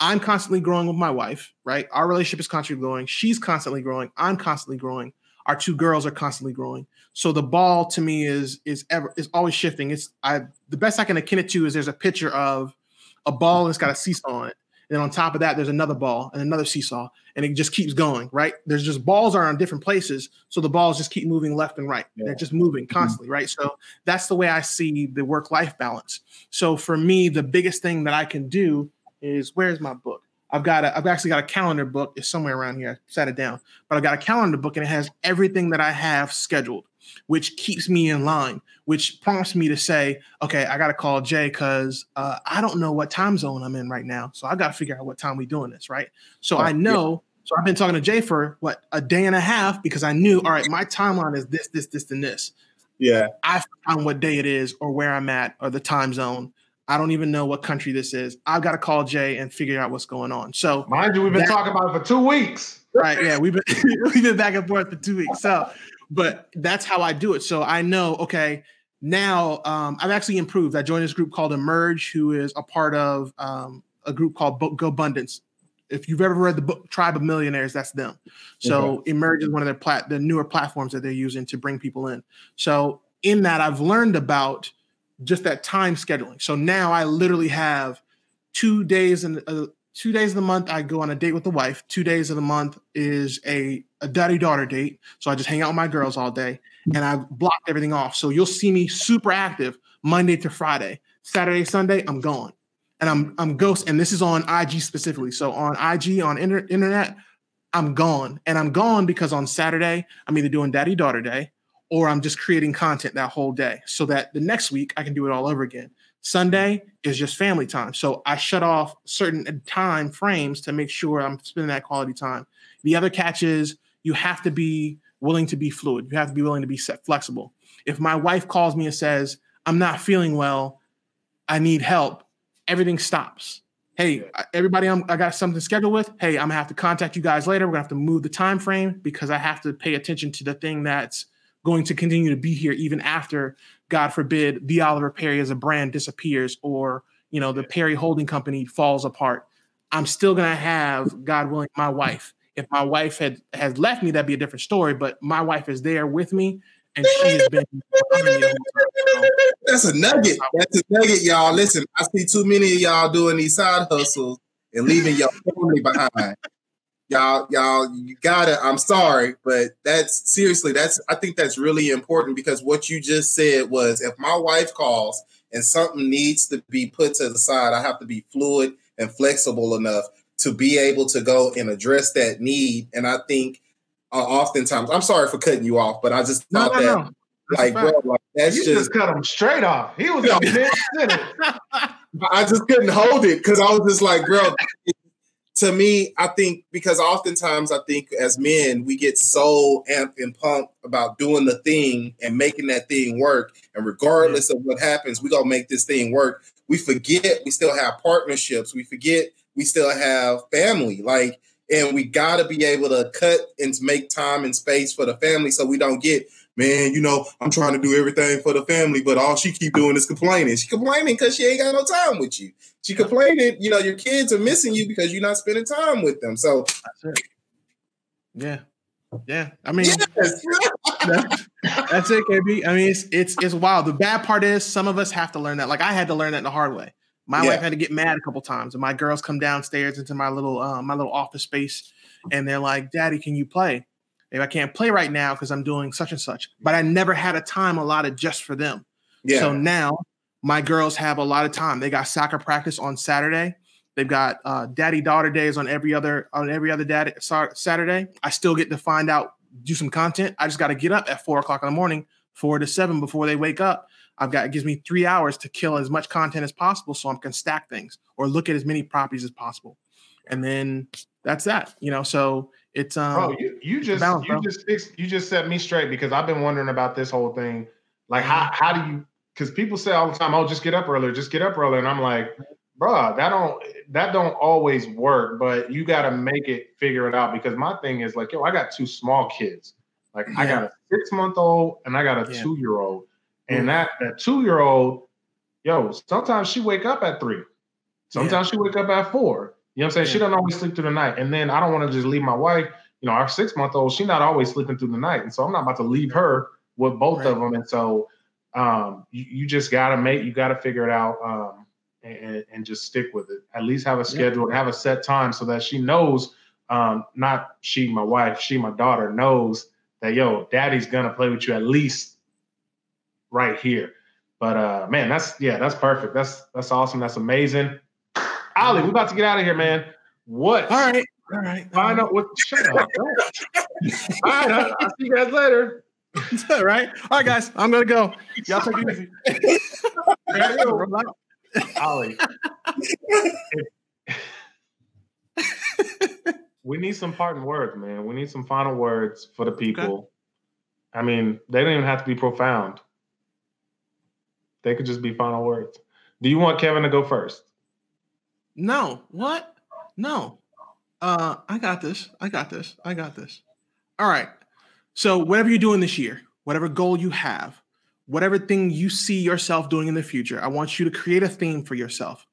I'm constantly growing with my wife, right? Our relationship is constantly growing. She's constantly growing. I'm constantly growing. Our two girls are constantly growing. So the ball to me is is ever is always shifting. It's I the best I can akin it to is there's a picture of a ball that's got a seesaw on it. And on top of that, there's another ball and another seesaw, and it just keeps going, right? There's just balls are on different places, so the balls just keep moving left and right. They're just moving mm-hmm. constantly, right? So that's the way I see the work-life balance. So for me, the biggest thing that I can do is where's my book? I've got a, I've actually got a calendar book. It's somewhere around here. I set it down, but I've got a calendar book and it has everything that I have scheduled, which keeps me in line, which prompts me to say, okay, I got to call Jay because uh, I don't know what time zone I'm in right now. So I got to figure out what time we doing this, right? So I Yeah. know. So I've been talking to Jay for what a day and a half because I knew, all right, my timeline is this, this, this, and this. Yeah, I found what day it is or where I'm at or the time zone. I don't even know what country this is. I've got to call Jay and figure out what's going on. So, Mind you, we've been That- talking about it for two weeks. right, yeah, we've been we've been back and forth for two weeks. So, but that's how I do it. So I know, okay, now um, I've actually improved. I joined this group called Emerge, who is a part of um, a group called GoBundance. If you've ever read the book Tribe of Millionaires, that's them. So. Emerge is one of their plat the newer platforms that they're using to bring people in. So in that, I've learned about just that time scheduling. So now I literally have two days and uh, two days of the month I go on a date with the wife. Two days of the month is a, a daddy daughter date. So I just hang out with my girls all day and I've blocked everything off. So you'll see me super active Monday to Friday. Saturday, Sunday, I'm gone. And I'm I'm ghost, and this is on IG specifically. So on IG, on inter- internet, I'm gone. And I'm gone because on Saturday, I'm either doing daddy daughter day or I'm just creating content that whole day so that the next week I can do it all over again. Sunday is just family time. So I shut off certain time frames to make sure I'm spending that quality time. The other catch is you have to be willing to be fluid. You have to be willing to be flexible. If my wife calls me and says, I'm not feeling well, I need help, everything stops. Hey, everybody, I'm, I got something scheduled with. Hey, I'm gonna have to contact you guys later. We're gonna have to move the time frame because I have to pay attention to the thing that's going to continue to be here even after, God forbid, the Oliver Perry as a brand disappears or you know the Perry Holding Company falls apart. I'm still gonna have, God willing, my wife. If my wife had has left me, that'd be a different story. But my wife is there with me, and she has been. That's a nugget. That's a nugget, y'all. Listen, I see too many of y'all doing these side hustles and leaving your family behind y'all y'all you gotta i'm sorry but that's seriously that's i think that's really important because what you just said was if my wife calls and something needs to be put to the side i have to be fluid and flexible enough to be able to go and address that need and i think uh, oftentimes i'm sorry for cutting you off but i just thought no, no, that no. Like, bro, like that's you just, just cut him straight off. He was on I just couldn't hold it because I was just like, bro, to me, I think because oftentimes I think as men, we get so amped and pumped about doing the thing and making that thing work. And regardless of what happens, we gonna make this thing work. We forget we still have partnerships. We forget we still have family. Like, and we gotta be able to cut and make time and space for the family so we don't get man, you know, I'm trying to do everything for the family, but all she keep doing is complaining. She complaining because she ain't got no time with you. She complaining, you know, your kids are missing you because you're not spending time with them. So that's it. Yeah. Yeah. I mean yes. that's, that's it, KB. I mean, it's it's it's wild. The bad part is some of us have to learn that. Like I had to learn that the hard way. My yeah. wife had to get mad a couple times, and my girls come downstairs into my little uh, my little office space, and they're like, "Daddy, can you play?" Maybe I can't play right now because I'm doing such and such. But I never had a time allotted just for them. Yeah. So now my girls have a lot of time. They got soccer practice on Saturday. They've got uh, daddy daughter days on every other on every other daddy Saturday. I still get to find out do some content. I just got to get up at four o'clock in the morning, four to seven before they wake up. I've got it gives me three hours to kill as much content as possible, so I can stack things or look at as many properties as possible, and then that's that. You know, so it's um. Bro, you, you just balance, you just fixed, you just set me straight because I've been wondering about this whole thing. Like, how mm-hmm. how do you? Because people say all the time, "Oh, just get up earlier, just get up earlier," and I'm like, bro, that don't that don't always work. But you got to make it figure it out because my thing is like, yo, I got two small kids. Like, yeah. I got a six month old and I got a yeah. two year old, and mm-hmm. that that two year old, yo, sometimes she wake up at three, sometimes yeah. she wake up at four. You know what I'm saying? Yeah. She doesn't always sleep through the night. And then I don't want to just leave my wife, you know, our six month old, she's not always sleeping through the night. And so I'm not about to leave her with both right. of them. And so um, you, you, just got to make, you got to figure it out um, and, and, just stick with it. At least have a schedule, yeah. have a set time so that she knows, um, not she, my wife, she, my daughter knows that, yo, daddy's going to play with you at least right here. But uh, man, that's yeah, that's perfect. That's that's awesome. That's amazing. Ollie, we're about to get out of here, man. What? All right. All right. Find out what. Shut up. All right. I'll, I'll see you guys later. All right. All right, guys. I'm gonna go. Y'all take it easy. Ollie. we need some parting words, man. We need some final words for the people. Okay. I mean, they don't even have to be profound. They could just be final words. Do you want Kevin to go first? No. What? No. Uh, I got this. I got this. I got this. All right. So whatever you're doing this year, whatever goal you have, whatever thing you see yourself doing in the future, I want you to create a theme for yourself.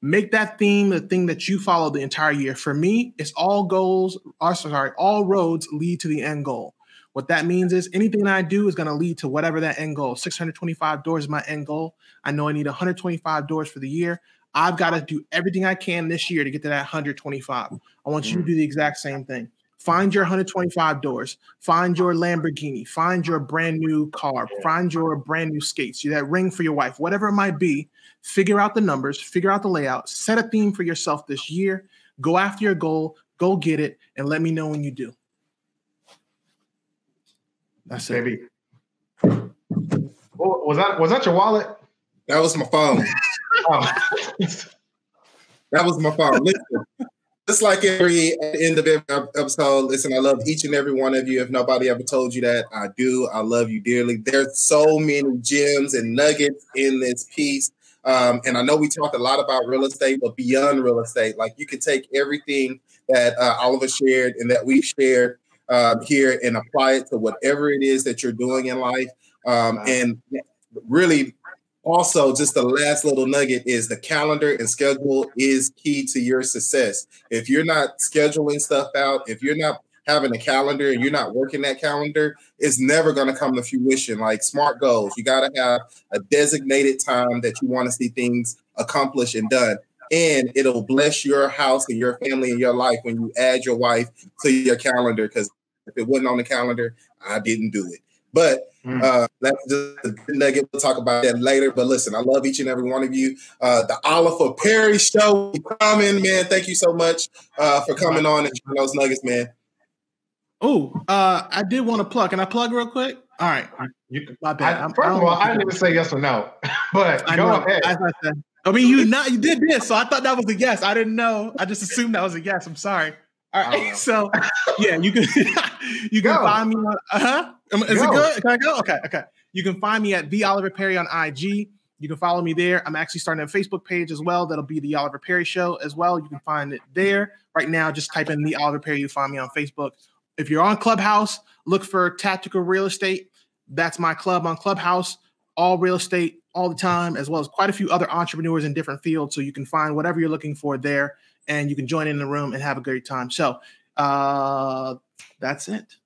Make that theme the thing that you follow the entire year. For me, it's all goals, or sorry, all roads lead to the end goal. What that means is anything I do is going to lead to whatever that end goal. 625 doors is my end goal. I know I need 125 doors for the year. I've got to do everything I can this year to get to that 125. I want you to mm. do the exact same thing. Find your 125 doors. Find your Lamborghini. Find your brand new car. Find your brand new skates. That ring for your wife, whatever it might be. Figure out the numbers. Figure out the layout. Set a theme for yourself this year. Go after your goal. Go get it, and let me know when you do. That's Maybe. it. Was that was that your wallet? That was my phone. that was my phone. Listen, just like every end of every episode, listen, I love each and every one of you. If nobody ever told you that, I do. I love you dearly. There's so many gems and nuggets in this piece. Um, and I know we talked a lot about real estate, but beyond real estate, like you can take everything that uh, Oliver shared and that we've shared um, here and apply it to whatever it is that you're doing in life. Um, and really, also, just the last little nugget is the calendar and schedule is key to your success. If you're not scheduling stuff out, if you're not having a calendar and you're not working that calendar, it's never going to come to fruition. Like smart goals, you got to have a designated time that you want to see things accomplished and done and it'll bless your house and your family and your life when you add your wife to your calendar because if it wasn't on the calendar, I didn't do it. But hmm. uh, that's just a nugget. We'll talk about that later. But listen, I love each and every one of you. Uh, the Oliver Perry Show coming, man. Thank you so much uh, for coming on and sharing those nuggets, man. Oh, uh, I did want to plug. Can I plug real quick? All right. You, my bad. I, first of all, I didn't even say yes or no, but I go know, ahead. I, I, mean, you not you did this, so I thought that was a yes. I didn't know. I just assumed that was a yes. I'm sorry. All right. So yeah, you can you can go. find me on uh-huh. Is go. it good? Can I go? Okay, okay. You can find me at the Oliver Perry on IG. You can follow me there. I'm actually starting a Facebook page as well. That'll be the Oliver Perry Show as well. You can find it there. Right now, just type in the Oliver Perry. You find me on Facebook. If you're on Clubhouse, look for Tactical Real Estate. That's my club on Clubhouse. All real estate all the time, as well as quite a few other entrepreneurs in different fields. So you can find whatever you're looking for there and you can join in the room and have a great time. So uh, that's it.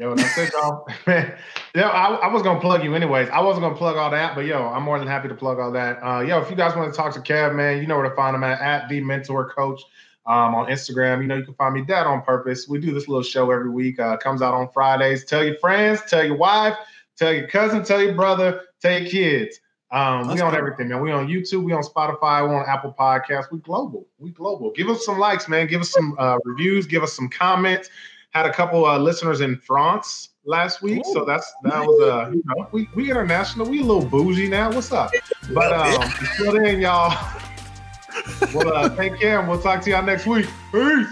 Yo, that's it, y'all. Man, yo, I, I, was gonna plug you anyways. I wasn't gonna plug all that, but yo, I'm more than happy to plug all that. Uh, yo, if you guys want to talk to Kev, man, you know where to find him at at the Mentor Coach um, on Instagram. You know, you can find me Dad on Purpose. We do this little show every week. Uh, comes out on Fridays. Tell your friends, tell your wife, tell your cousin, tell your brother, tell your kids. Um, we on everything, man. We on YouTube, we on Spotify, we on Apple Podcasts. We global. We global. Give us some likes, man. Give us some uh, reviews. Give us some comments. Had a couple uh, listeners in France last week, Ooh, so that's that was uh, you know, we we international. We a little bougie now. What's up? But um, until then, y'all. well, uh, take care, and we'll talk to y'all next week. Peace.